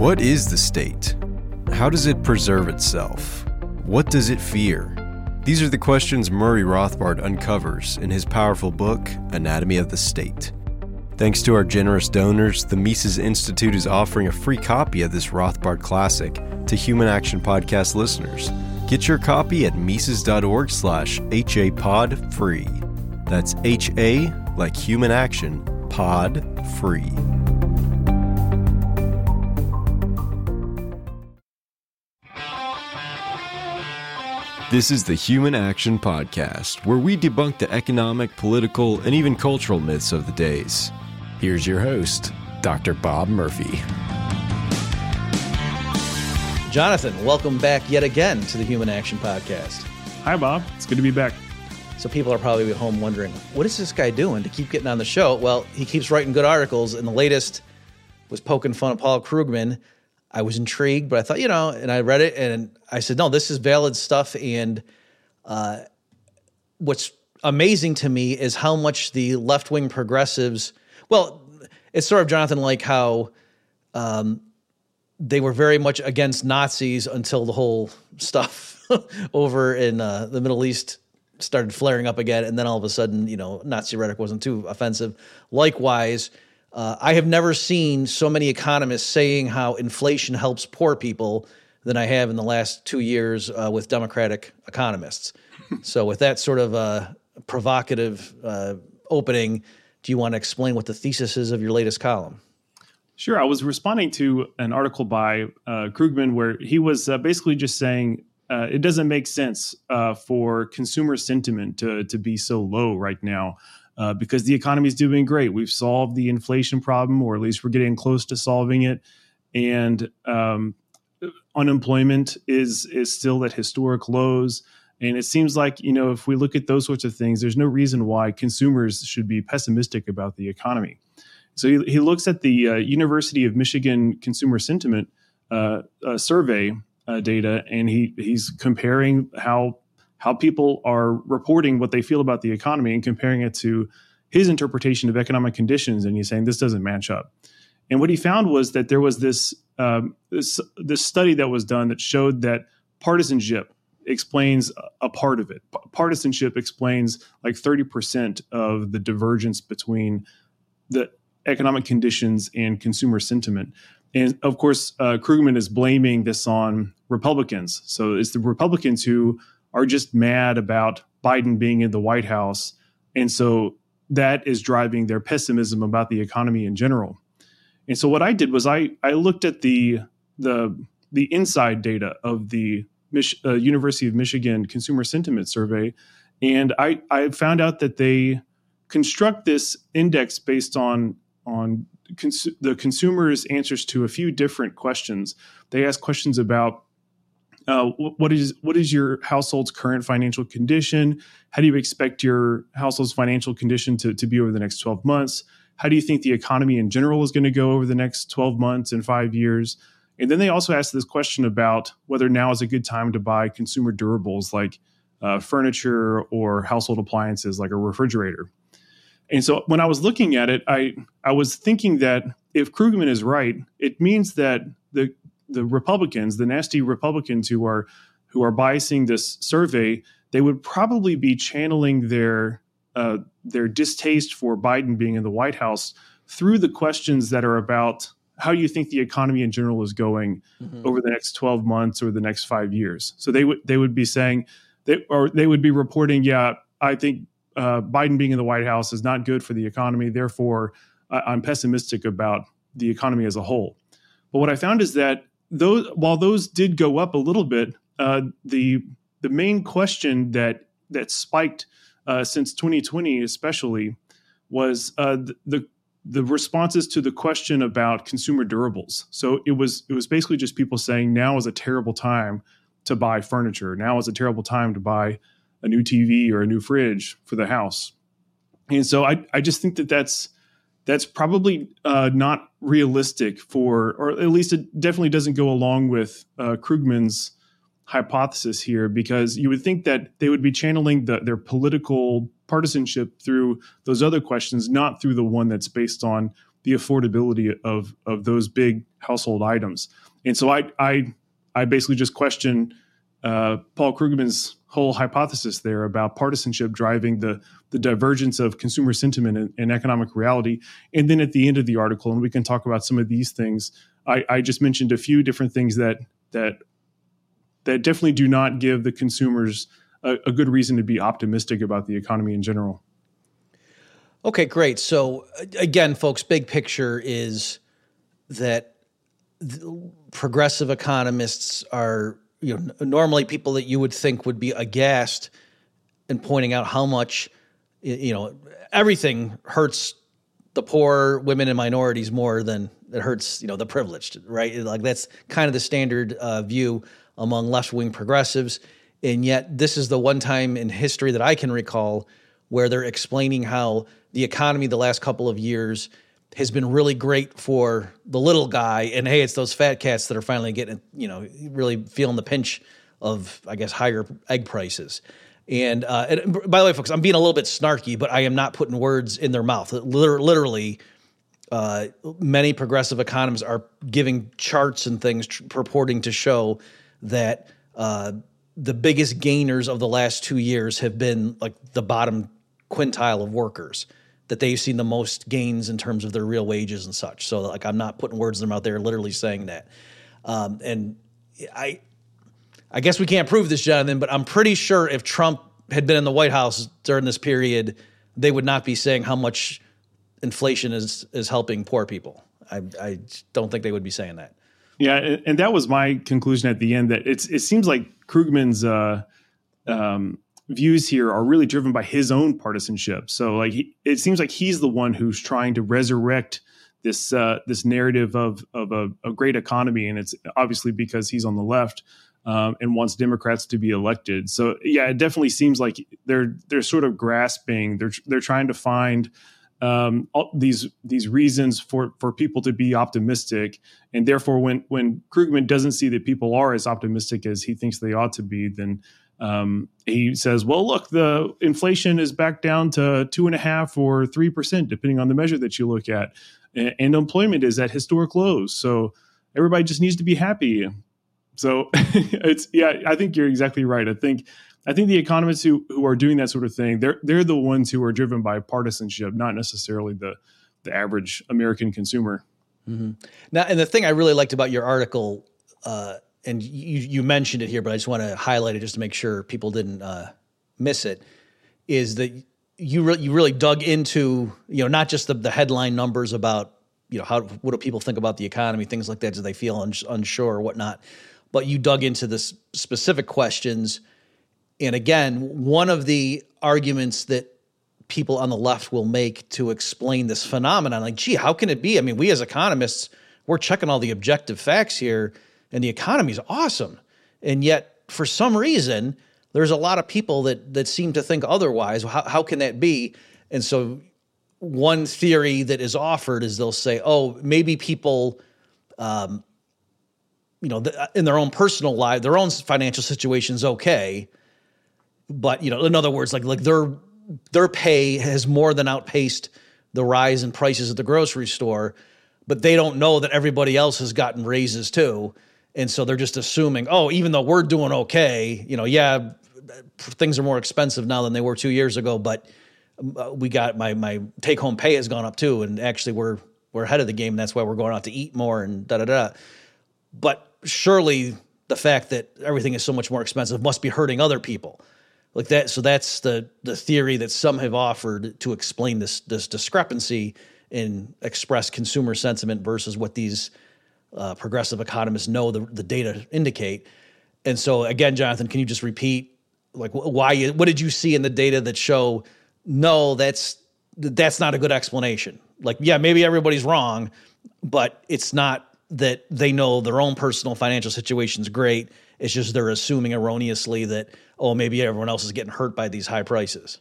What is the state? How does it preserve itself? What does it fear? These are the questions Murray Rothbard uncovers in his powerful book, Anatomy of the State. Thanks to our generous donors, the Mises Institute is offering a free copy of this Rothbard classic to Human Action Podcast listeners. Get your copy at Mises.org slash HAPod free. That's HA like human action, pod free. This is the Human Action Podcast, where we debunk the economic, political, and even cultural myths of the days. Here's your host, Dr. Bob Murphy. Jonathan, welcome back yet again to the Human Action Podcast. Hi, Bob. It's good to be back. So, people are probably at home wondering, what is this guy doing to keep getting on the show? Well, he keeps writing good articles, and the latest was poking fun at Paul Krugman. I was intrigued, but I thought, you know, and I read it and I said, no, this is valid stuff. And uh, what's amazing to me is how much the left wing progressives, well, it's sort of Jonathan like how um, they were very much against Nazis until the whole stuff over in uh, the Middle East started flaring up again, and then all of a sudden, you know, Nazi rhetoric wasn't too offensive. Likewise, uh, I have never seen so many economists saying how inflation helps poor people than I have in the last two years uh, with Democratic economists. so, with that sort of uh, provocative uh, opening, do you want to explain what the thesis is of your latest column? Sure. I was responding to an article by uh, Krugman where he was uh, basically just saying uh, it doesn't make sense uh, for consumer sentiment to, to be so low right now uh, because the economy is doing great. We've solved the inflation problem, or at least we're getting close to solving it. And um, unemployment is is still at historic lows. And it seems like, you know, if we look at those sorts of things, there's no reason why consumers should be pessimistic about the economy. So he, he looks at the uh, University of Michigan Consumer Sentiment uh, uh, survey uh, data, and he he's comparing how how people are reporting what they feel about the economy and comparing it to his interpretation of economic conditions, and he's saying this doesn't match up. And what he found was that there was this um, this this study that was done that showed that partisanship explains a part of it. Partisanship explains like 30% of the divergence between the economic conditions and consumer sentiment. And of course, uh, Krugman is blaming this on Republicans. So it's the Republicans who are just mad about Biden being in the White House. And so that is driving their pessimism about the economy in general. And so what I did was I, I looked at the, the, the inside data of the Mich- uh, University of Michigan Consumer Sentiment Survey, and I, I found out that they construct this index based on on cons- the consumer's answers to a few different questions. They ask questions about uh, what is what is your household's current financial condition? How do you expect your household's financial condition to, to be over the next 12 months? How do you think the economy in general is going to go over the next 12 months and five years? And then they also asked this question about whether now is a good time to buy consumer durables like uh, furniture or household appliances like a refrigerator. And so when I was looking at it, I I was thinking that if Krugman is right, it means that the the Republicans, the nasty Republicans who are who are biasing this survey, they would probably be channeling their uh, their distaste for Biden being in the White House through the questions that are about how you think the economy in general is going mm-hmm. over the next 12 months or the next five years. So they would they would be saying they or they would be reporting, yeah, I think uh, Biden being in the White House is not good for the economy. Therefore, I'm pessimistic about the economy as a whole. But what I found is that those, while those did go up a little bit, uh, the the main question that that spiked uh, since 2020, especially, was uh, the, the the responses to the question about consumer durables. So it was it was basically just people saying now is a terrible time to buy furniture. Now is a terrible time to buy a new TV or a new fridge for the house. And so I, I just think that that's that's probably uh, not realistic for, or at least it definitely doesn't go along with uh, Krugman's hypothesis here, because you would think that they would be channeling the, their political partisanship through those other questions, not through the one that's based on the affordability of of those big household items. And so I I I basically just question uh, Paul Krugman's whole hypothesis there about partisanship driving the the divergence of consumer sentiment and, and, economic reality. And then at the end of the article, and we can talk about some of these things. I, I just mentioned a few different things that that that definitely do not give the consumers a, a good reason to be optimistic about the economy in general. Okay, great. So uh, again, folks, big picture is that progressive economists are you know normally people that you would think would be aghast and pointing out how much you know everything hurts the poor women and minorities more than it hurts you know the privileged right? Like that's kind of the standard uh, view among left-wing progressives. And yet this is the one time in history that i can recall where they're explaining how the economy the last couple of years has been really great for the little guy. And hey, it's those fat cats that are finally getting, you know, really feeling the pinch of, I guess, higher egg prices. And, uh, and by the way, folks, I'm being a little bit snarky, but I am not putting words in their mouth. Literally, uh, many progressive economists are giving charts and things tr- purporting to show that uh, the biggest gainers of the last two years have been like the bottom quintile of workers that they've seen the most gains in terms of their real wages and such. So like I'm not putting words in their mouth; they're literally saying that. Um, and I, I guess we can't prove this, Jonathan, but I'm pretty sure if Trump had been in the White House during this period, they would not be saying how much inflation is is helping poor people. I, I don't think they would be saying that. Yeah, and that was my conclusion at the end. That it's it seems like Krugman's uh, um, views here are really driven by his own partisanship. So like he, it seems like he's the one who's trying to resurrect this uh, this narrative of of a, a, great economy, and it's obviously because he's on the left um, and wants Democrats to be elected. So yeah, it definitely seems like they're they're sort of grasping. They're they're trying to find um, these these reasons for for people to be optimistic, and therefore, when when Krugman doesn't see that people are as optimistic as he thinks they ought to be, then um, he says, well, look, the inflation is back down to two and a half or three percent, depending on the measure that you look at, and, and employment is at historic lows. So everybody just needs to be happy. So it's yeah, I think you're exactly right. I think I think the economists who who are doing that sort of thing, they're they're the ones who are driven by partisanship, not necessarily the the average American consumer. Mm-hmm. Now, and the thing I really liked about your article. Uh, and you you mentioned it here, but I just want to highlight it just to make sure people didn't uh, miss it. Is that you really you really dug into you know not just the, the headline numbers about you know how what do people think about the economy, things like that, do they feel uns- unsure or whatnot, but you dug into the specific questions. And again, one of the arguments that people on the left will make to explain this phenomenon, like, gee, how can it be? I mean, we as economists, we're checking all the objective facts here and the economy is awesome. And yet, for some reason, there's a lot of people that that seem to think otherwise. How, how can that be? And so, one theory that is offered is they'll say, "Oh, maybe people, um, you know, in their own personal life, their own financial situation is okay, but you know, in other words, like like their their pay has more than outpaced the rise in prices at the grocery store, but they don't know that everybody else has gotten raises too." And so they're just assuming, oh, even though we're doing okay, you know, yeah, things are more expensive now than they were two years ago, but uh, we got my my take home pay has gone up too, and actually we're we're ahead of the game. And that's why we're going out to eat more and da da da. But surely the fact that everything is so much more expensive must be hurting other people like that. So that's the the theory that some have offered to explain this this discrepancy in express consumer sentiment versus what these uh, progressive economists know the, the data indicate. And so, again, Jonathan, can you just repeat like why? You, what did you see in the data that show no, that's that's not a good explanation? Like, yeah, maybe everybody's wrong, but it's not that they know their own personal financial situation's great. It's just they're assuming erroneously that oh, maybe everyone else is getting hurt by these high prices.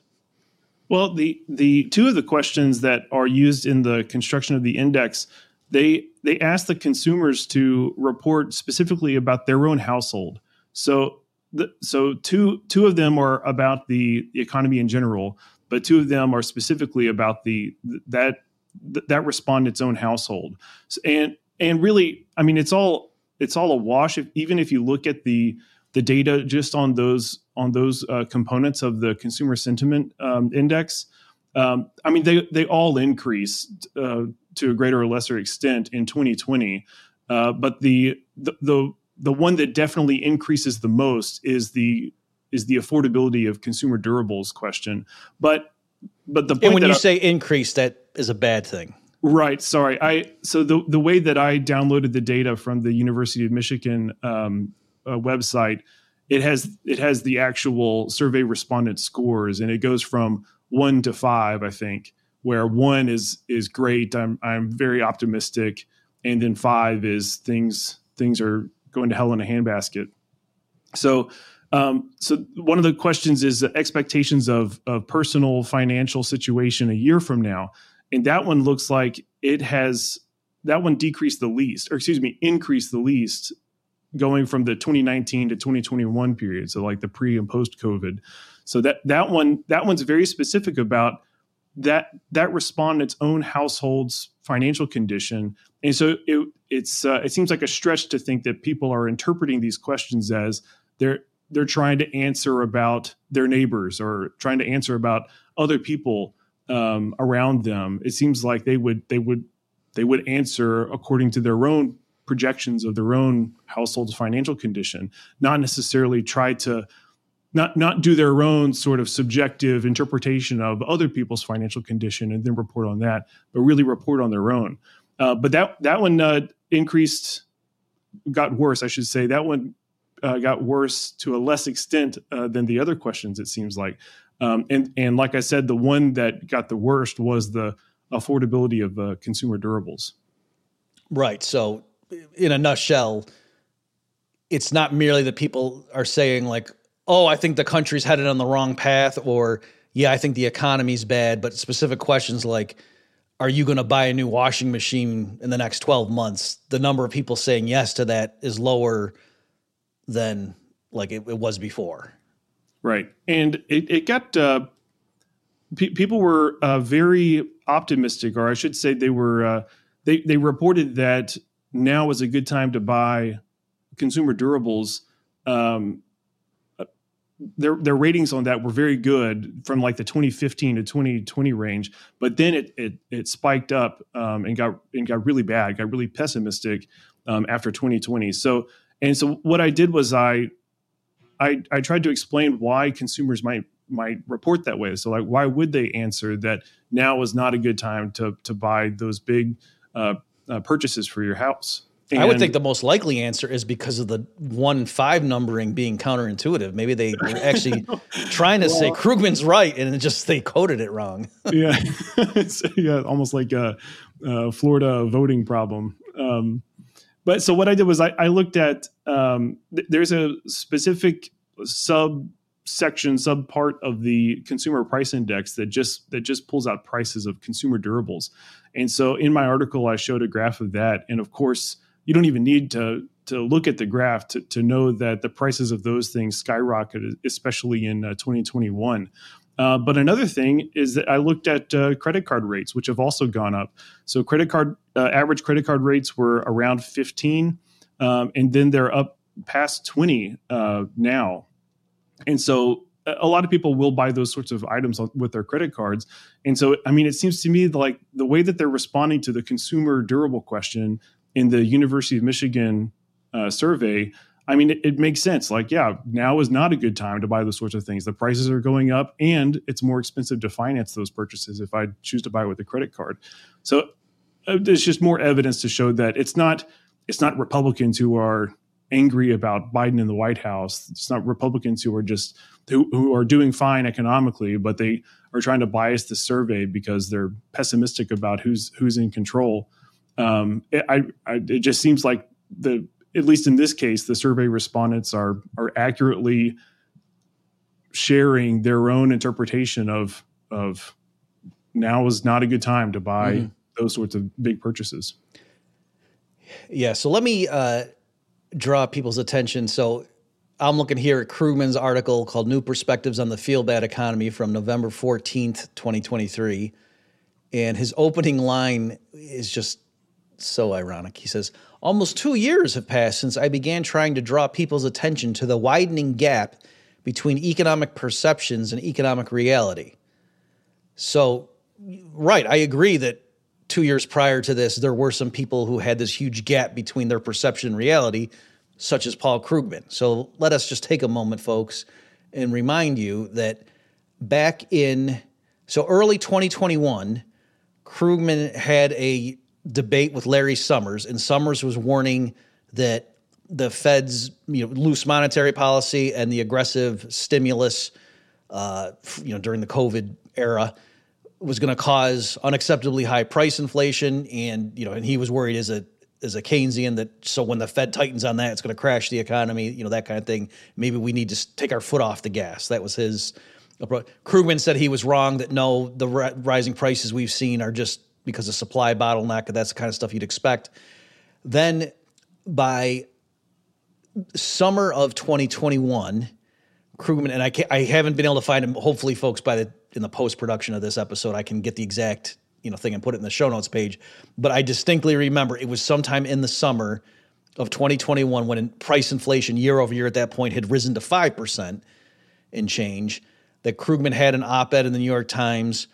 Well, the the two of the questions that are used in the construction of the index they they ask the consumers to report specifically about their own household. So the, so two two of them are about the, the economy in general, but two of them are specifically about the that that respondent's own household. And and really, I mean, it's all it's all a wash. If, even if you look at the the data just on those on those uh, components of the consumer sentiment um, index, um, I mean, they they all increased uh, to a greater or lesser extent in 2020. Uh, but the, the the the one that definitely increases the most is the is the affordability of consumer durables question. But but the and when you I, say increase, that is a bad thing. Right. Sorry. I so the the way that I downloaded the data from the University of Michigan um, uh, website, it has it has the actual survey respondent scores, and it goes from one to five, I think, where one is is great. I'm I'm very optimistic, and then five is things things are going to hell in a handbasket. So um, so one of the questions is expectations of of personal financial situation a year from now, and that one looks like it has that one decreased the least, or excuse me, increased the least, going from the 2019 to 2021 period. So like the pre and post COVID. So that that one that one's very specific about that that respondent's own household's financial condition, and so it it's uh, it seems like a stretch to think that people are interpreting these questions as they're they're trying to answer about their neighbors or trying to answer about other people um, around them. It seems like they would they would they would answer according to their own projections of their own household's financial condition, not necessarily try to not not do their own sort of subjective interpretation of other people's financial condition and then report on that, but really report on their own. Uh, but that that one uh, increased, got worse, I should say. That one uh, got worse to a less extent uh, than the other questions. It seems like, um, and and like I said, the one that got the worst was the affordability of uh, consumer durables. Right. So, in a nutshell, it's not merely that people are saying like, "Oh, I think the country's headed on the wrong path," or "Yeah, I think the economy's bad," but specific questions like are you going to buy a new washing machine in the next 12 months? The number of people saying yes to that is lower than like it, it was before. Right. And it, it got uh, pe- people were uh, very optimistic or i should say they were uh, they, they reported that now is a good time to buy consumer durables um, their their ratings on that were very good from like the 2015 to 2020 range, but then it it, it spiked up um, and got and got really bad, got really pessimistic um, after 2020. So and so what I did was I I I tried to explain why consumers might might report that way. So like why would they answer that now is not a good time to to buy those big uh, uh, purchases for your house? And I would think the most likely answer is because of the one five numbering being counterintuitive. Maybe they were actually trying to well, say Krugman's right, and just they coded it wrong. yeah, it's, yeah, almost like a, a Florida voting problem. Um, but so what I did was I, I looked at um, th- there's a specific subsection subpart of the consumer price index that just that just pulls out prices of consumer durables, and so in my article I showed a graph of that, and of course you don't even need to to look at the graph to, to know that the prices of those things skyrocketed, especially in uh, 2021. Uh, but another thing is that I looked at uh, credit card rates, which have also gone up. So credit card uh, average credit card rates were around 15, um, and then they're up past 20 uh, now. And so a lot of people will buy those sorts of items with their credit cards. And so, I mean, it seems to me like the way that they're responding to the consumer durable question in the University of Michigan uh, survey, I mean, it, it, makes sense. Like, yeah, now is not a good time to buy those sorts of things. The prices are going up, and it's more expensive to finance those purchases if I choose to buy with a credit card. So uh, there's just more evidence to show that it's not it's not Republicans who are angry about Biden in the White House. It's not Republicans who are just who, who are doing fine economically, but they are trying to bias the survey because they're pessimistic about who's who's in control um, it, I, I, it just seems like the at least in this case, the survey respondents are are accurately sharing their own interpretation of of now is not a good time to buy mm-hmm. those sorts of big purchases. Yeah, so let me uh, draw people's attention. So I'm looking here at Krugman's article called "New Perspectives on the Feel Bad Economy" from November 14th, 2023 And his opening line is just so ironic. He says, Almost two years have passed since I began trying to draw people's attention to the widening gap between economic perceptions and economic reality. So, right, I agree that two years prior to this, there were some people who had this huge gap between their perception and reality, such as Paul Krugman. So, let us just take a moment, folks, and remind you that back in so early 2021, Krugman had a debate with Larry Summers, and Summers was warning that the Fed's you know loose monetary policy and the aggressive stimulus, uh, you know during the COVID era, was going to cause unacceptably high price inflation, and you know, and he was worried as a as a Keynesian that so when the Fed tightens on that, it's going to crash the economy, you know that kind of thing. Maybe we need to take our foot off the gas. That was his. Krugman said he was wrong. That no, the rising prices we've seen are just because of supply bottleneck. That's the kind of stuff you'd expect. Then by summer of 2021, Krugman and I, I haven't been able to find him. Hopefully, folks, by the in the post production of this episode, I can get the exact you know thing and put it in the show notes page. But I distinctly remember it was sometime in the summer of 2021 when price inflation year over year at that point had risen to five percent in change. That Krugman had an op-ed in the New York Times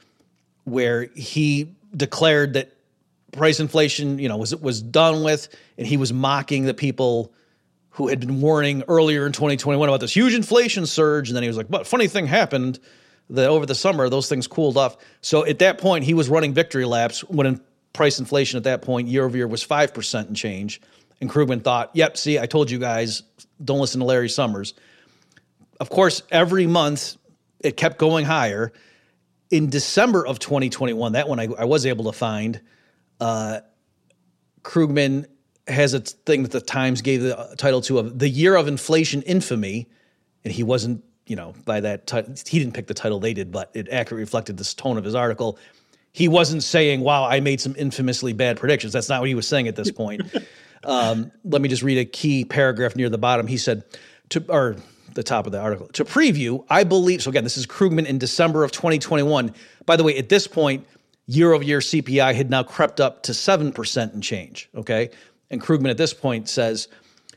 where he declared that price inflation, you know, was was done with, and he was mocking the people who had been warning earlier in 2021 about this huge inflation surge, and then he was like, "But funny thing happened that over the summer those things cooled off." So at that point, he was running victory laps when in price inflation at that point year over year was five percent and change. And Krugman thought, "Yep, see, I told you guys, don't listen to Larry Summers." Of course, every month it kept going higher in December of 2021, that one I, I was able to find. Uh, Krugman has a thing that the Times gave the title to of the year of inflation infamy, and he wasn't, you know, by that title. He didn't pick the title; they did, but it accurately reflected this tone of his article. He wasn't saying, "Wow, I made some infamously bad predictions." That's not what he was saying at this point. um, let me just read a key paragraph near the bottom. He said, "To or the top of the article. To preview, I believe, so again, this is Krugman in December of 2021. By the way, at this point, year over year CPI had now crept up to 7% and change. Okay. And Krugman at this point says,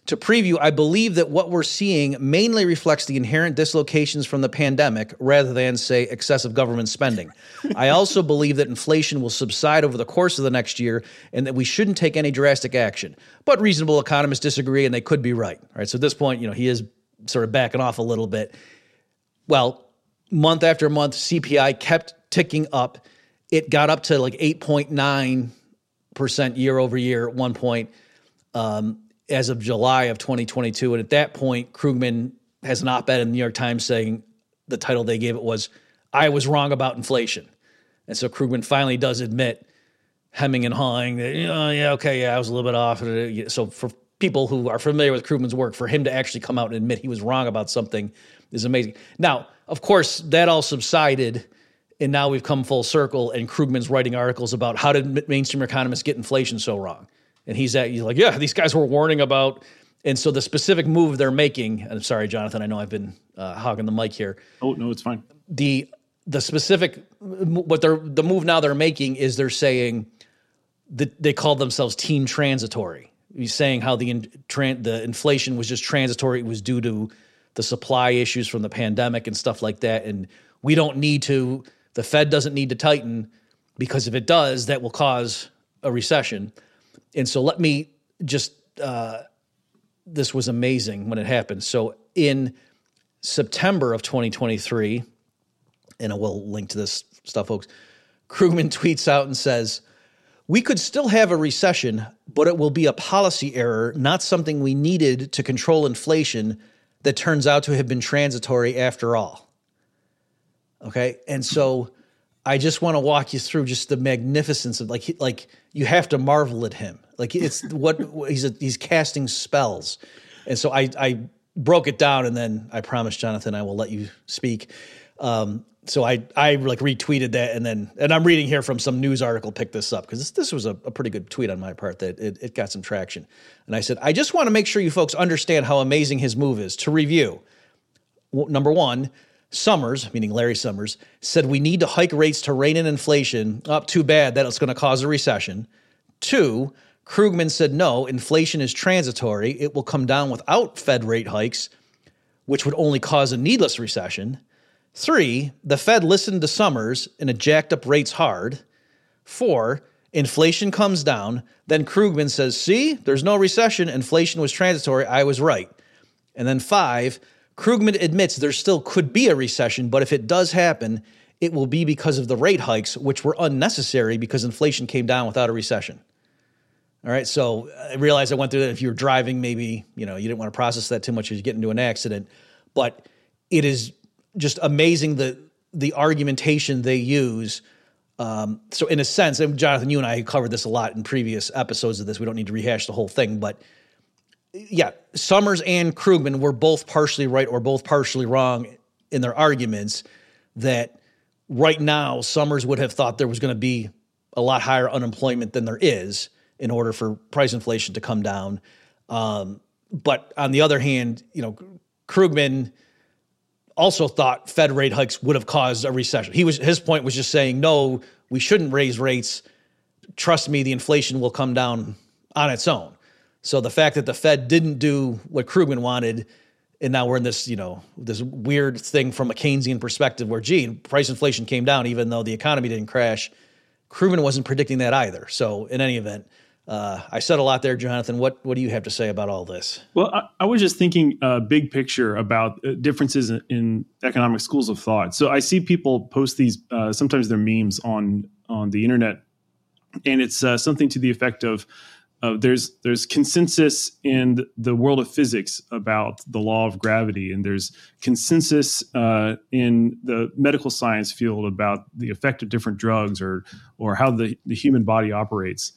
to preview, I believe that what we're seeing mainly reflects the inherent dislocations from the pandemic rather than, say, excessive government spending. I also believe that inflation will subside over the course of the next year and that we shouldn't take any drastic action. But reasonable economists disagree and they could be right. All right. So at this point, you know, he is sort of backing off a little bit. Well, month after month, CPI kept ticking up. It got up to like 8.9% year over year at one point um, as of July of 2022. And at that point, Krugman has an op ed in the New York Times saying the title they gave it was, I was wrong about inflation. And so Krugman finally does admit, hemming and hawing, that, oh, yeah, okay, yeah, I was a little bit off. So for people who are familiar with Krugman's work, for him to actually come out and admit he was wrong about something is amazing. Now, of course, that all subsided, and now we've come full circle, and Krugman's writing articles about how did mainstream economists get inflation so wrong. And he's at, he's like, yeah, these guys were warning about, and so the specific move they're making. I'm sorry, Jonathan, I know I've been uh, hogging the mic here. Oh no, it's fine. The the specific what they're the move now they're making is they're saying that they call themselves team transitory he's saying how the the inflation was just transitory. It was due to the supply issues from the pandemic and stuff like that. And we don't need to. The Fed doesn't need to tighten because if it does, that will cause a recession. And so let me just. Uh, this was amazing when it happened. So in September of 2023, and I will link to this stuff, folks. Krugman tweets out and says, we could still have a recession, but it will be a policy error, not something we needed to control inflation that turns out to have been transitory after all. Okay? And so I just want to walk you through just the magnificence of like like you have to marvel at him. Like it's what he's a, he's casting spells. And so I I broke it down and then I promised Jonathan I will let you speak. Um, so I I like retweeted that and then and I'm reading here from some news article picked this up because this, this was a, a, pretty good tweet on my part that it, it got some traction and I said I just want to make sure you folks understand how amazing his move is to review w- number one Summers, meaning Larry Summers, said we need to hike rates to rein in inflation. Up, too bad that it's going to cause a recession. Two, Krugman said no, inflation is transitory. It will come down without Fed rate hikes, which would only cause a needless recession. Three, the Fed listened to Summers and it jacked up rates hard. Four, inflation comes down. Then Krugman says, see, there's no recession. Inflation was transitory. I was right. And then five, Krugman admits there still could be a recession, but if it does happen, it will be because of the rate hikes, which were unnecessary because inflation came down without a recession. All right, so I realize I went through that. If you're driving, maybe you know you didn't want to process that too much as you get into an accident, but it is just amazing the the argumentation they use. Um, so in a sense, and Jonathan, you and I covered this a lot in previous episodes of this. We don't need to rehash the whole thing, but yeah, Summers and Krugman were both partially right or both partially wrong in their arguments that right now Summers would have thought there was going to be a lot higher unemployment than there is in order for price inflation to come down. Um, but on the other hand, you know, Krugman also thought Fed rate hikes would have caused a recession. He was his point was just saying, no, we shouldn't raise rates. Trust me, the inflation will come down on its own. So the fact that the Fed didn't do what Krugman wanted, and now we're in this, you know, this weird thing from a Keynesian perspective where, gee, price inflation came down even though the economy didn't crash. Krugman wasn't predicting that either. So in any event, uh, I said a lot there, Jonathan. What what do you have to say about all this? Well, I, I was just thinking uh, big picture about uh, differences in, in, economic schools of thought. So I see people post these. Uh, sometimes they're memes on on the internet, and it's uh, something to the effect of there's there's consensus in the world of physics about the law of gravity, and there's consensus uh, in the medical science field about the effect of different drugs or or how the, the human body operates.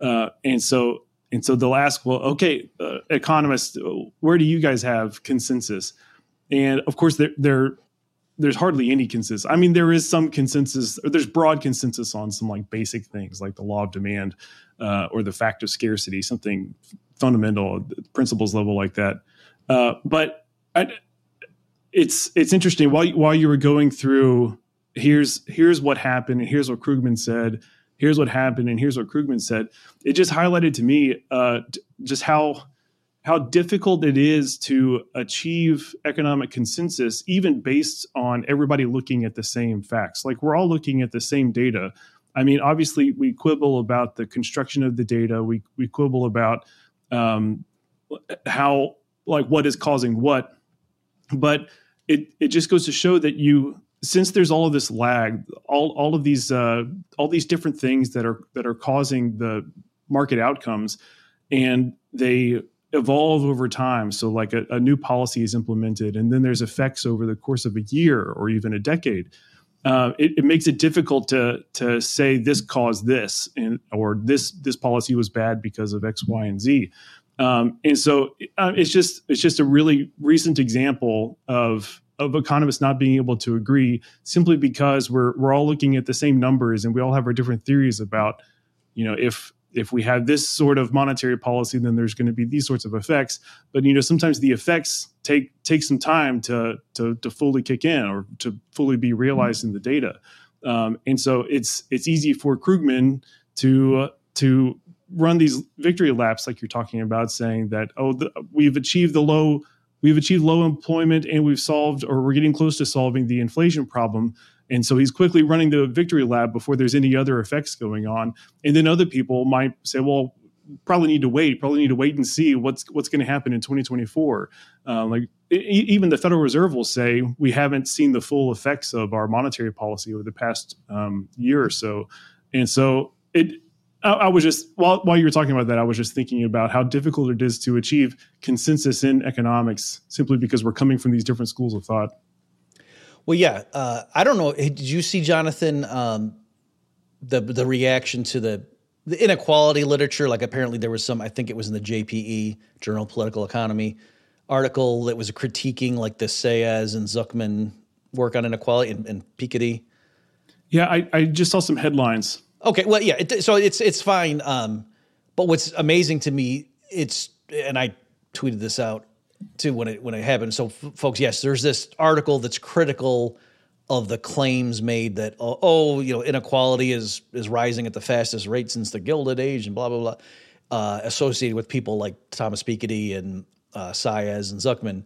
Uh, and so and so they'll ask, well, okay, uh, economists, where do you guys have consensus? And of course, there there there's hardly any consensus. I mean, there is some consensus, or there's broad consensus on some like basic things like the law of demand uh, or the fact of scarcity, something fundamental, principles level like that. Uh, but I, it's it's interesting while while you were going through here's here's what happened and here's what Krugman said, here's what happened and here's what Krugman said. It just highlighted to me uh, just how how difficult it is to achieve economic consensus, even based on everybody looking at the same facts. Like we're all looking at the same data. I mean, obviously, we quibble about the construction of the data. We we quibble about um, how like what is causing what, but it it just goes to show that you since there's all of this lag, all all of these uh, all these different things that are that are causing the market outcomes, and they evolve over time. So, like a, a, new policy is implemented, and then there's effects over the course of a year or even a decade. Uh, it, it, makes it difficult to to say this caused this, and or this this policy was bad because of X, Y, and Z. Um, and so uh, it's just it's just a really recent example of of economists not being able to agree simply because we're we're all looking at the same numbers and we all have our different theories about you know if if we have this sort of monetary policy, then there's going to be these sorts of effects. But you know, sometimes the effects take take some time to to, to fully kick in or to fully be realized in the data. Um, and so it's it's easy for Krugman to uh, to run these victory laps like you're talking about, saying that oh the, we've achieved the low we've achieved low employment and we've solved or we're getting close to solving the inflation problem and so he's quickly running the victory lab before there's any other effects going on. And then other people might say, well, probably need to wait, probably need to wait and see what's what's going to happen in 2024. Uh, like even the Federal Reserve will say we haven't seen the full effects of our monetary policy over the past um, year or so. And so it I, I was just while while you were talking about that, I was just thinking about how difficult it is to achieve consensus in economics simply because we're coming from these different schools of thought. Well, yeah. Uh, I don't know. Did you see Jonathan um, the the reaction to the the inequality literature? Like apparently there was some. I think it was in the JPE Journal of Political Economy article that was critiquing like the Saez and Zucman work on inequality and, and Piketty. Yeah, I, I just saw some headlines. Okay, well, yeah. It, so it's it's fine. Um, but what's amazing to me, it's and I tweeted this out too when it when it happened. So, f- folks, yes, there's this article that's critical of the claims made that oh, oh, you know inequality is is rising at the fastest rate since the Gilded Age and blah blah blah, uh, associated with people like Thomas Piketty and uh, Saez and Zucman.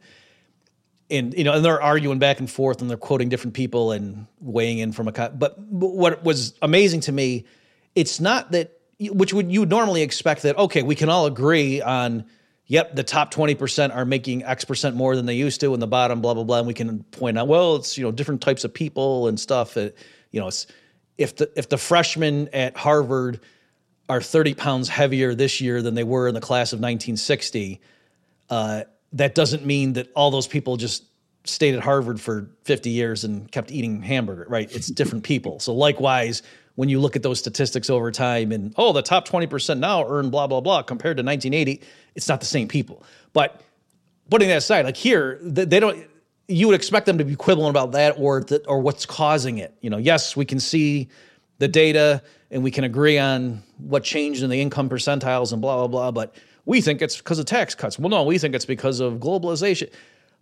And you know, and they're arguing back and forth, and they're quoting different people and weighing in from a. But, but what was amazing to me, it's not that which would you would normally expect that okay, we can all agree on yep, the top 20% are making X percent more than they used to, and the bottom, blah, blah, blah. And we can point out, well, it's, you know, different types of people and stuff. It, you know, it's, if the, if the freshmen at Harvard are 30 pounds heavier this year than they were in the class of 1960, uh, that doesn't mean that all those people just stayed at Harvard for 50 years and kept eating hamburger, right? It's different people. So likewise, when you look at those statistics over time and oh, the top 20% now earn blah blah blah compared to 1980, it's not the same people. But putting that aside, like here, they don't you would expect them to be quibbling about that or that or what's causing it. You know, yes, we can see the data and we can agree on what changed in the income percentiles and blah blah blah, but we think it's because of tax cuts. Well, no, we think it's because of globalization.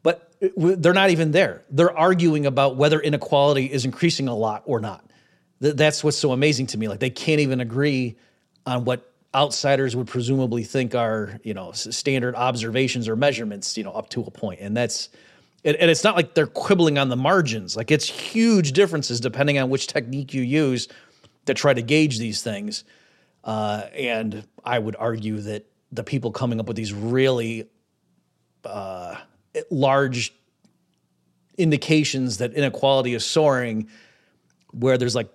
But they're not even there. They're arguing about whether inequality is increasing a lot or not. That's what's so amazing to me. Like they can't even agree on what outsiders would presumably think are, you know, standard observations or measurements, you know, up to a point. And that's and, it's not like they're quibbling on the margins. Like it's huge differences depending on which technique you use to try to gauge these things. Uh, and I would argue that the people coming up with these really uh, large indications that inequality is soaring, where there's like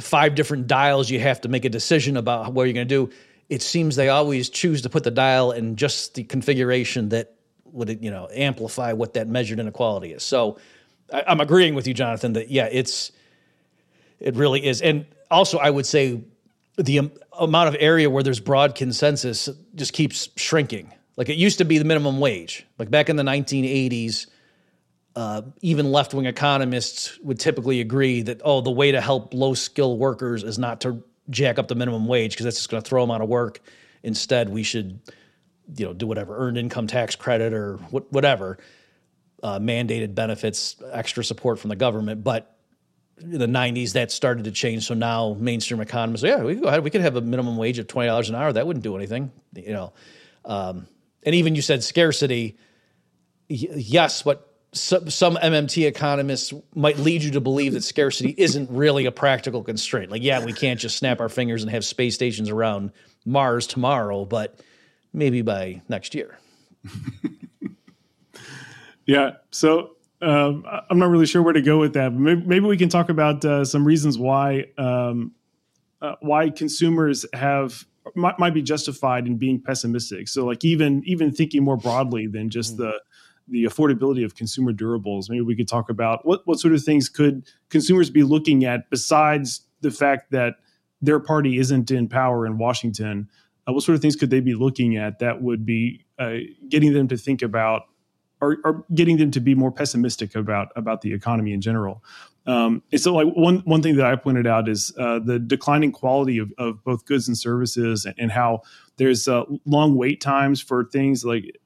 five different dials you have to make a decision about what you're going to do. It seems they always choose to put the dial in just the configuration that would you know amplify what that measured inequality is. So I, I'm agreeing with you, Jonathan, that yeah, it's it really is, and also I would say the amount of area where there's broad consensus just keeps shrinking. Like it used to be the minimum wage. Like back in the 1980s, uh, even left wing economists would typically agree that, oh, the way to help low skill workers is not to jack up the minimum wage because that's just going to throw them out of work. Instead, we should, you know, do whatever earned income tax credit or wh- whatever, uh, mandated benefits, extra support from the government. But in the 90s, that started to change. So now mainstream economists, yeah, we go ahead. We could have a minimum wage of twenty dollars an hour. That wouldn't do anything, you know. Um, and even you said scarcity. Y- yes, but some, some MMT economists might lead you to believe that scarcity isn't really a practical constraint. Like, yeah, we can't just snap our fingers and have space stations around Mars tomorrow, but maybe by next year. yeah. So um, I'm not really sure where to go with that. But maybe, maybe we can talk about uh, some reasons why um, uh, why consumers have might, might, be justified in being pessimistic. So, like even even thinking more broadly than just mm-hmm. the the affordability of consumer durables. Maybe we could talk about what, what sort of things could consumers be looking at besides the fact that their party isn't in power in Washington. Uh, what sort of things could they be looking at that would be uh, getting them to think about or, or, getting them to be more pessimistic about about the economy in general? Um, and so, like one one thing that I pointed out is uh, the declining quality of, of both goods and services, and, and how there's uh, long wait times for things like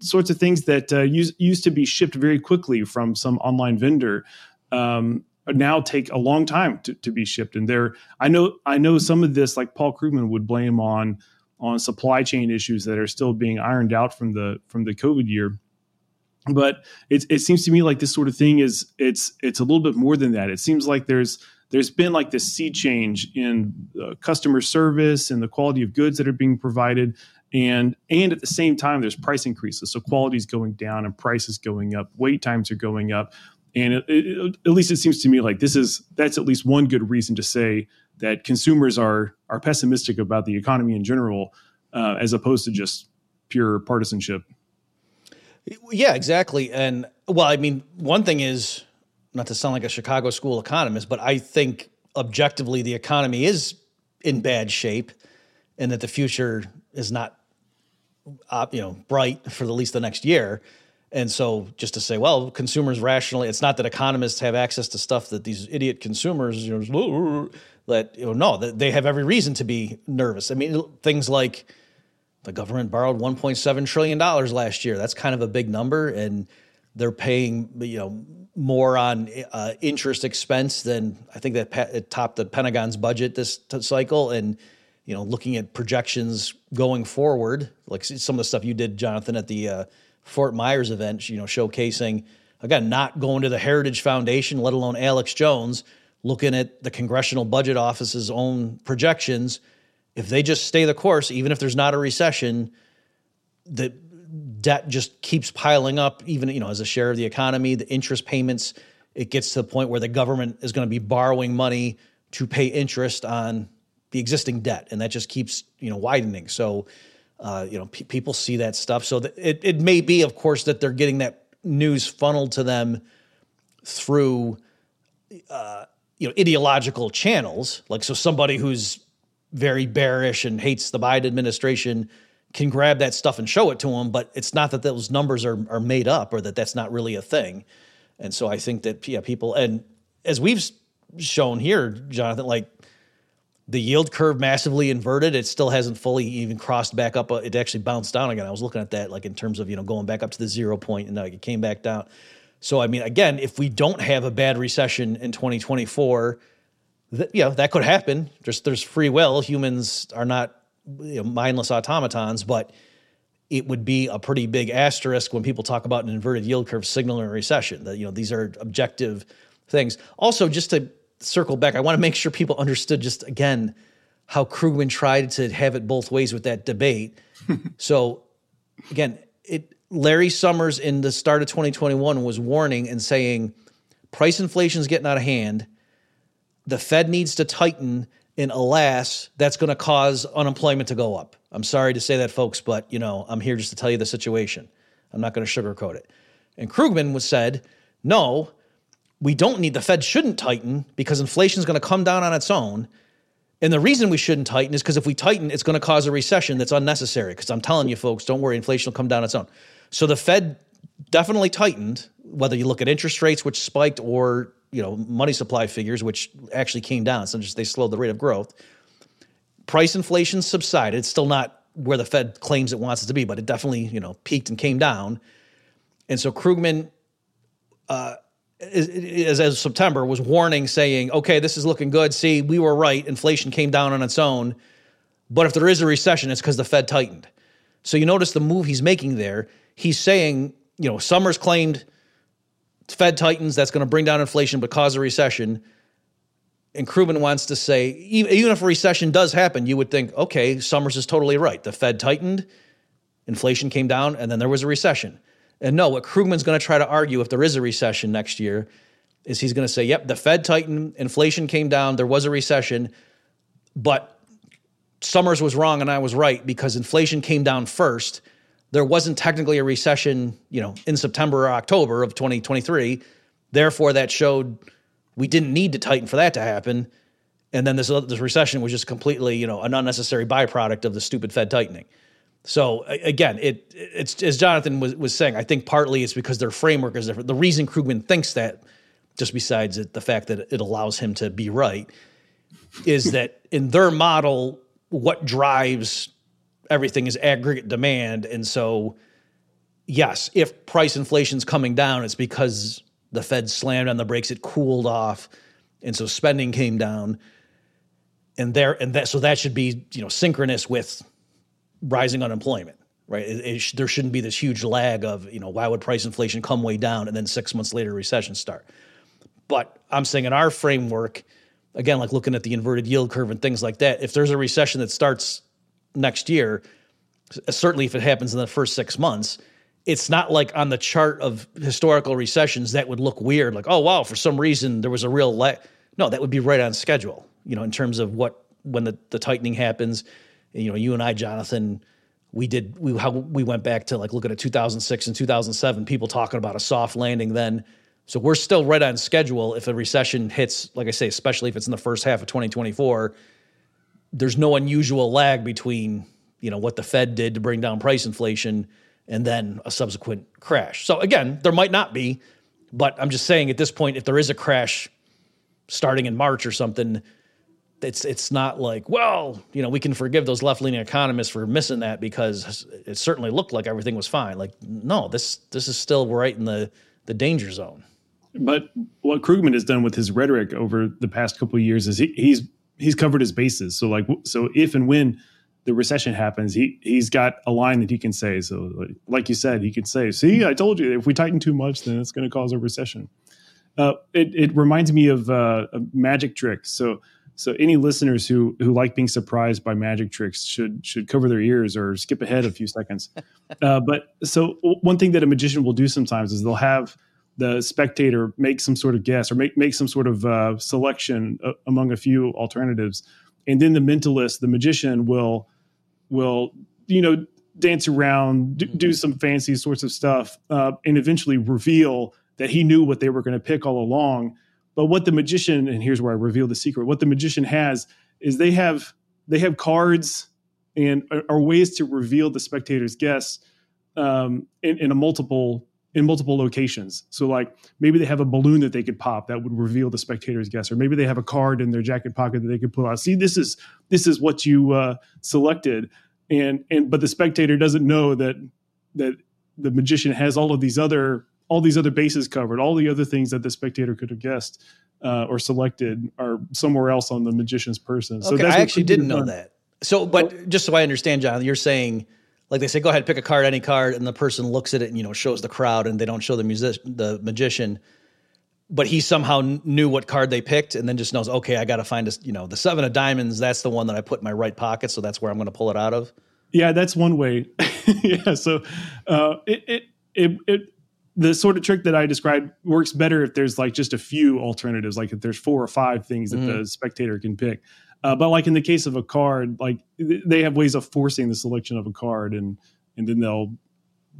sorts of things that uh, used used to be shipped very quickly from some online vendor um, now take a long time to, to be shipped. And there, I know I know some of this, like Paul Krugman would blame on on supply chain issues that are still being ironed out from the from the COVID year. But it, it seems to me like this sort of thing is it's it's a little bit more than that. It seems like there's there's been like this sea change in uh, customer service and the quality of goods that are being provided. And and at the same time there's price increases. So quality is going down and prices going up. Wait times are going up. And it, it, at least it seems to me like this is that's at least one good reason to say that consumers are are pessimistic about the economy in general uh, as opposed to just pure partisanship yeah exactly and well i mean one thing is not to sound like a chicago school economist but i think objectively the economy is in bad shape and that the future is not uh, you know bright for at least the next year. And so just to say, well, consumers rationally, it's not that economists have access to stuff that these idiot consumers, you know, that you know, no, they have every reason to be nervous. I mean, things like the government borrowed 1.7 trillion dollars last year. That's kind of a big number, and they're paying you know more on uh, interest expense than I think that it topped the Pentagon's budget this cycle. And you know, looking at projections going forward, like some of the stuff you did, Jonathan, at the uh, Fort Myers event, you know, showcasing again not going to the Heritage Foundation, let alone Alex Jones, looking at the Congressional Budget Office's own projections. If they just stay the course, even if there's not a recession, the debt just keeps piling up, even you know as a share of the economy. The interest payments, it gets to the point where the government is going to be borrowing money to pay interest on the existing debt, and that just keeps you know widening. So, uh, you know, pe- people see that stuff. So it it may be, of course, that they're getting that news funneled to them through, uh, you know, ideological channels. Like so, somebody who's very bearish and hates the Biden administration can grab that stuff and show it to them, but it's not that those numbers are are made up or that that's not really a thing. And so I think that yeah, people and as we've shown here, Jonathan, like the yield curve massively inverted. It still hasn't fully even crossed back up. Uh, it actually bounced down again. I was looking at that like in terms of you know going back up to the zero point and now it came back down. So I mean, again, if we don't have a bad recession in 2024, that, you know that could happen. Just there's free will. Humans are not you know, mindless automatons, but it would be a pretty big asterisk when people talk about an inverted yield curve signaling a recession. That you know these are objective things. Also, just to circle back, I want to make sure people understood just again how Krugman tried to have it both ways with that debate. so again, it Larry Summers in the start of 2021 was warning and saying price inflation is getting out of hand. The Fed needs to tighten and alas, that's going to cause unemployment to go up. I'm sorry to say that, folks, but you know, I'm here just to tell you the situation. I'm not going to sugarcoat it. And Krugman was said, no, we don't need the Fed shouldn't tighten because inflation is going to come down on its own. And the reason we shouldn't tighten is because if we tighten, it's going to cause a recession that's unnecessary. Because I'm telling you, folks, don't worry, inflation will come down on its own. So the Fed definitely tightened, whether you look at interest rates, which spiked, or you know money supply figures, which actually came down. So just they slowed the rate of growth. Price inflation subsided. It's still not where the Fed claims it wants it to be, but it definitely you know peaked and came down. And so Krugman, uh, as, as September, was warning, saying, "Okay, this is looking good. See, we were right. Inflation came down on its own, but if there is a recession, it's because the Fed tightened." So you notice the move he's making there. He's saying, you know, Summers claimed Fed tightens, that's going to bring down inflation but cause a recession. And Krugman wants to say, even if a recession does happen, you would think, okay, Summers is totally right. The Fed tightened, inflation came down, and then there was a recession. And no, what Krugman's going to try to argue if there is a recession next year is he's going to say, yep, the Fed tightened, inflation came down, there was a recession, but Summers was wrong and I was right because inflation came down first there wasn't technically a recession, you know, in September or October of 2023. Therefore, that showed we didn't need to tighten for that to happen. And then this, this recession was just completely, you know, an unnecessary byproduct of the stupid Fed tightening. So again, it it's as Jonathan was, was saying, I think partly it's because their framework is different. The reason Krugman thinks that, just besides it, the fact that it allows him to be right, is that in their model, what drives everything is aggregate demand. And so, yes, if price inflation's coming down, it's because the Fed slammed on the brakes, it cooled off. And so spending came down. And there and that so that should be, you know, synchronous with rising unemployment, right? It, it sh- there shouldn't be this huge lag of, you know, why would price inflation come way down and then 6 months later recession start. But I'm saying in our framework, again, like looking at the inverted yield curve and things like that, if there's a recession that starts next year, certainly if it happens in the first six months, it's not like on the chart of historical recessions that would look weird, like, oh, wow, for some reason there was a real lag. No, that would be right on schedule, you know, in terms of what, when the, the tightening happens. You know, you and I, Jonathan, we did, we, how we went back to like looking at 2006 and 2007, people talking about a soft landing then. So we're still right on schedule if a recession hits, like I say, especially if it's in the first half of 2024 there's no unusual lag between you know what the Fed did to bring down price inflation and then a subsequent crash. So again, there might not be, but I'm just saying at this point, if there is a crash starting in March or something, it's it's not like well you know we can forgive those left leaning economists for missing that because it certainly looked like everything was fine. Like no, this this is still right in the the danger zone. But what Krugman has done with his rhetoric over the past couple years is he, he's he's covered his bases. So like so if and when the recession happens, he he's got a line that he can say. So like, like you said, he could say, "See, I told you. If we tighten too much, then it's going to cause a recession." Uh, it it reminds me of uh, a magic trick. So so any listeners who who like being surprised by magic tricks should should cover their ears or skip ahead a few seconds. Uh, but so one thing that a magician will do sometimes is they'll have the spectator make some sort of guess or make make some sort of uh, selection uh, among a few alternatives, and then the mentalist, the magician, will will you know dance around, do, do some fancy sorts of stuff, uh, and eventually reveal that he knew what they were going to pick all along. But what the magician, and here's where I reveal the secret, what the magician has is they have they have cards and are, ways to reveal the spectator's guess um, in, in a multiple in multiple locations. So like maybe they have a balloon that they could pop that would reveal the spectator's guess, or maybe they have a card in their jacket pocket that they could pull out. See, this is this is what you uh, selected, and and but the spectator doesn't know that that the magician has all of these other all these other bases covered, all the other things that the spectator could have guessed uh, or selected are somewhere else on the magician's person. So okay, I actually didn't know that. So, but just so I understand, John, you're saying like they say, go ahead, pick a card, any card, and the person looks at it and you know shows the crowd, and they don't show the music, the magician. But he somehow knew what card they picked, and then just knows, okay, I got to find a, you know, the seven of diamonds. That's the one that I put in my right pocket, so that's where I'm going to pull it out of. Yeah, that's one way. yeah, so uh, it, it it it the sort of trick that I described works better if there's like just a few alternatives, like if there's four or five things that mm. the spectator can pick. Uh, but like in the case of a card, like they have ways of forcing the selection of a card, and and then they'll,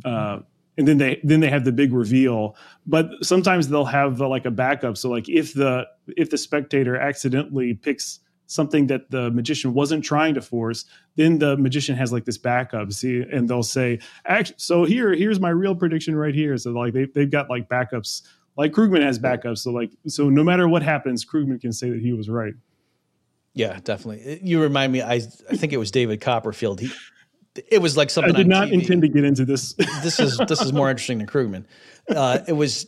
uh, and then they then they have the big reveal. But sometimes they'll have uh, like a backup. So like if the if the spectator accidentally picks something that the magician wasn't trying to force, then the magician has like this backup. See, and they'll say, "Actually, so here here's my real prediction right here." So like they they've got like backups. Like Krugman has backups, so like so no matter what happens, Krugman can say that he was right. Yeah, definitely. You remind me. I I think it was David Copperfield. He it was like something. I did not TV. intend to get into this. this is this is more interesting than Krugman. Uh, it was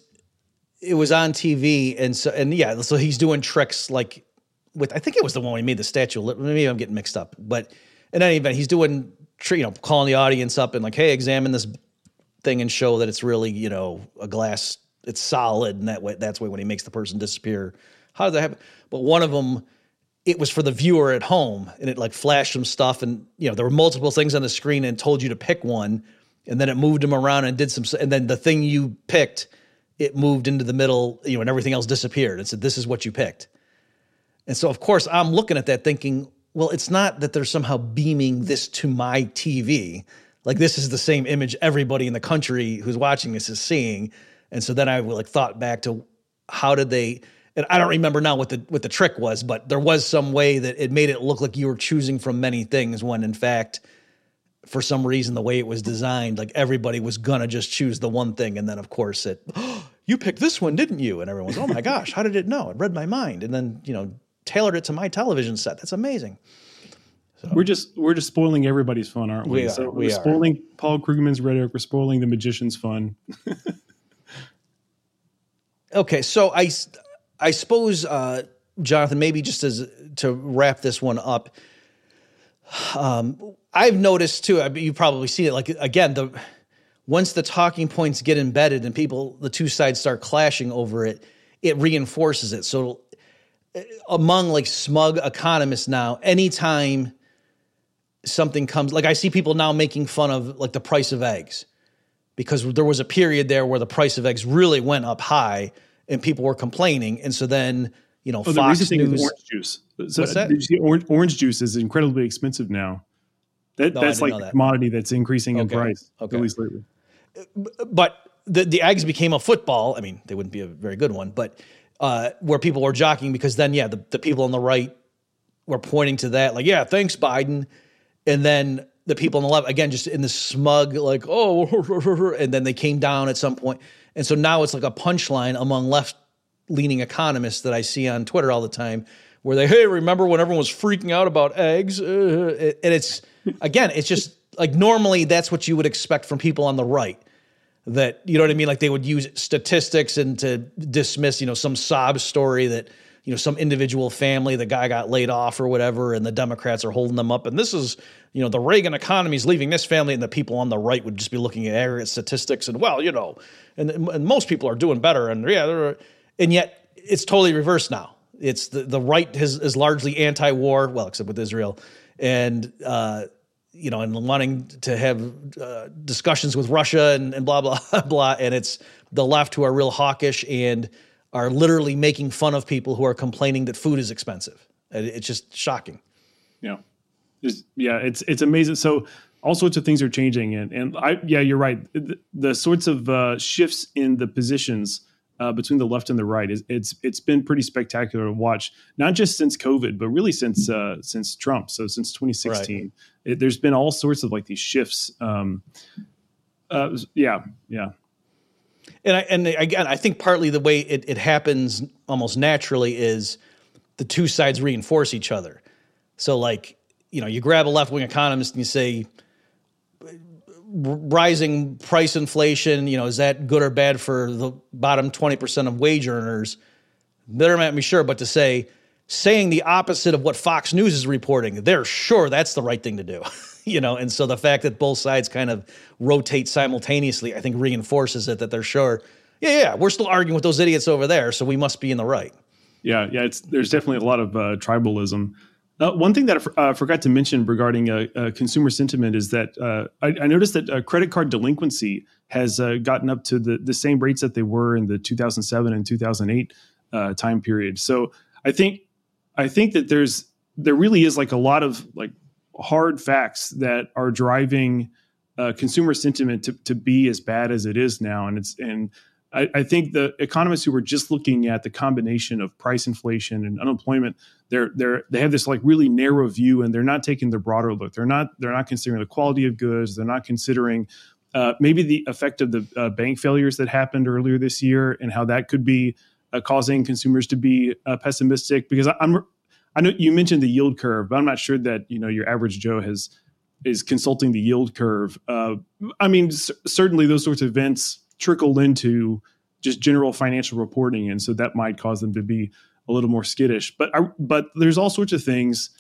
it was on TV, and so and yeah, so he's doing tricks like with. I think it was the one he made the statue. Maybe I'm getting mixed up, but in any event, he's doing you know calling the audience up and like, hey, examine this thing and show that it's really you know a glass. It's solid, and that way that's way when he makes the person disappear. How does that happen? But one of them it was for the viewer at home and it like flashed some stuff and you know there were multiple things on the screen and told you to pick one and then it moved them around and did some and then the thing you picked it moved into the middle you know and everything else disappeared. And said this is what you picked. And so of course i'm looking at that thinking well it's not that they're somehow beaming this to my tv like this is the same image everybody in the country who's watching this is seeing. And so then i like thought back to how did they and I don't remember now what the what the trick was, but there was some way that it made it look like you were choosing from many things when in fact for some reason the way it was designed like everybody was gonna just choose the one thing. And then of course it oh, you picked this one didn't you? And everyone's oh my gosh how did it know? It read my mind. And then you know tailored it to my television set. That's amazing. So, we're just we're just spoiling everybody's fun aren't we, we are, so we are. spoiling paul krugman's rhetoric we're spoiling the magician's fun. Okay so i I suppose, uh, Jonathan, maybe just as to wrap this one up, um, I've noticed too. I mean, you probably see it. Like again, the once the talking points get embedded and people, the two sides start clashing over it, it reinforces it. So uh, among like smug economists now, anytime something comes, like I see people now making fun of like the price of eggs because there was a period there where the price of eggs really went up high and people were complaining. And so then, you know, oh, Fox the News. orange juice. So What's that? Did you see orange, orange juice is incredibly expensive now. That, no, that's like a commodity that's increasing okay. in price, okay. at least lately. But the, the eggs became a football. I mean, they wouldn't be a very good one, but uh, where people were jockeying because then, yeah, the, the people on the right were pointing to that, like, yeah, thanks, Biden. And then the people on the left, again, just in the smug, like, oh, and then they came down at some point. And so now it's like a punchline among left leaning economists that I see on Twitter all the time where they hey remember when everyone was freaking out about eggs? Uh, and it's again it's just like normally that's what you would expect from people on the right that you know what I mean? Like they would use statistics and to dismiss you know some sob story that you know some individual family the guy got laid off or whatever and the democrats are holding them up. And this is you know the reagan economy is leaving this family and the people on the right would just be looking at aggregate statistics and well you know and, and most people are doing better and yeah and yet it's totally reversed now it's the, the right has, is largely anti-war well except with israel and uh, you know and wanting to have uh, discussions with russia and, and blah blah blah and it's the left who are real hawkish and are literally making fun of people who are complaining that food is expensive. It's just shocking. Yeah, it's, yeah, it's it's amazing. So all sorts of things are changing, and and I yeah, you're right. The, the sorts of uh, shifts in the positions uh, between the left and the right is it's it's been pretty spectacular to watch. Not just since COVID, but really since uh, since Trump. So since 2016, right. it, there's been all sorts of like these shifts. Um, uh, yeah, yeah. And I, and again, I think partly the way it, it happens almost naturally is the two sides reinforce each other. So, like, you know, you grab a left wing economist and you say, rising price inflation, you know, is that good or bad for the bottom 20% of wage earners? They're not me sure, but to say, saying the opposite of what Fox News is reporting, they're sure that's the right thing to do. you know, and so the fact that both sides kind of rotate simultaneously, I think reinforces it that they're sure, yeah, yeah, we're still arguing with those idiots over there, so we must be in the right. Yeah, yeah, it's there's definitely a lot of uh, tribalism. Uh, one thing that I uh, forgot to mention regarding uh, uh consumer sentiment is that uh, I, I, noticed that uh, credit card delinquency has gotten up to the, the same rates that they were in the 2007 and 2008 time period. So I think I think that there's there really is like a lot of like hard facts that are driving consumer sentiment to, to be as bad as it is now. And it's and I, I, think the economists who were just looking at the combination of price inflation and unemployment, they're they're they have this like really narrow view, and they're not taking the broader look. They're not they're not considering the quality of goods. They're not considering uh, maybe the effect of the uh, bank failures that happened earlier this year and how that could be uh, causing consumers to be uh, pessimistic. Because I, I'm I know you mentioned the yield curve, but I'm not sure that you know your average Joe has is consulting the yield curve. Uh, I mean, c- certainly those sorts of events trickle into just general financial reporting, and so that might cause them to be a little more skittish. But I, but there's all sorts of things,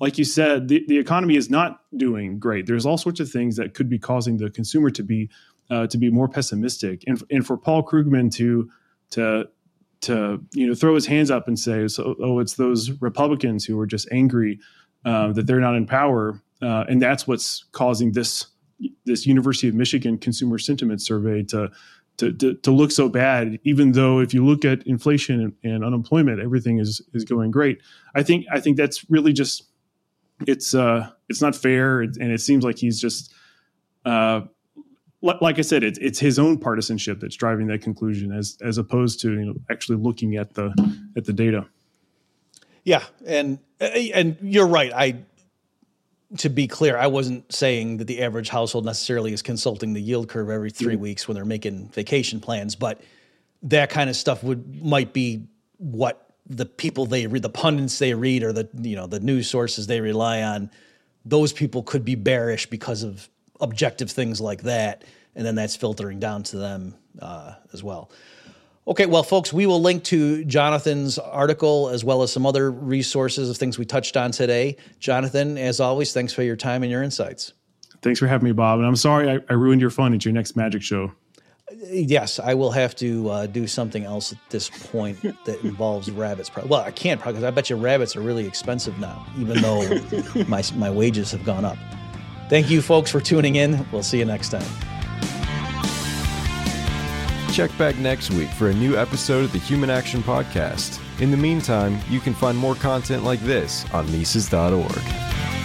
like you said, the, the economy is not doing great. There's all sorts of things that could be causing the consumer to be uh, to be more pessimistic, and and for Paul Krugman to to to you know throw his hands up and say, "So, oh, it's those Republicans who are just angry uh, that they're not in power," uh, and that's what's causing this this University of Michigan consumer sentiment survey to, to to, to look so bad. Even though if you look at inflation and, unemployment, everything is is going great. I think I think that's really just it's uh it's not fair, and it seems like he's just uh, like I said, it's it's his own partisanship that's driving that conclusion, as as opposed to you know, actually looking at the at the data. Yeah, and and you're right. I to be clear, I wasn't saying that the average household necessarily is consulting the yield curve every 3 mm-hmm. weeks when they're making vacation plans, but that kind of stuff would might be what the people they read, the pundits they read, or the you know the news sources they rely on. Those people could be bearish because of objective things like that, and then that's filtering down to them uh, as well. Okay, well, folks, we will link to Jonathan's article as well as some other resources of things we touched on today. Jonathan, as always, thanks for your time and your insights. Thanks for having me, Bob. And I'm sorry I, I ruined your fun at your next magic show. Yes, I will have to uh, do something else at this point that involves rabbits. Well, I can't probably because I bet you rabbits are really expensive now, even though my my wages have gone up. Thank you, folks, for tuning in. We'll see you next time. Check back next week for a new episode of the Human Action Podcast. In the meantime, you can find more content like this on Mises.org.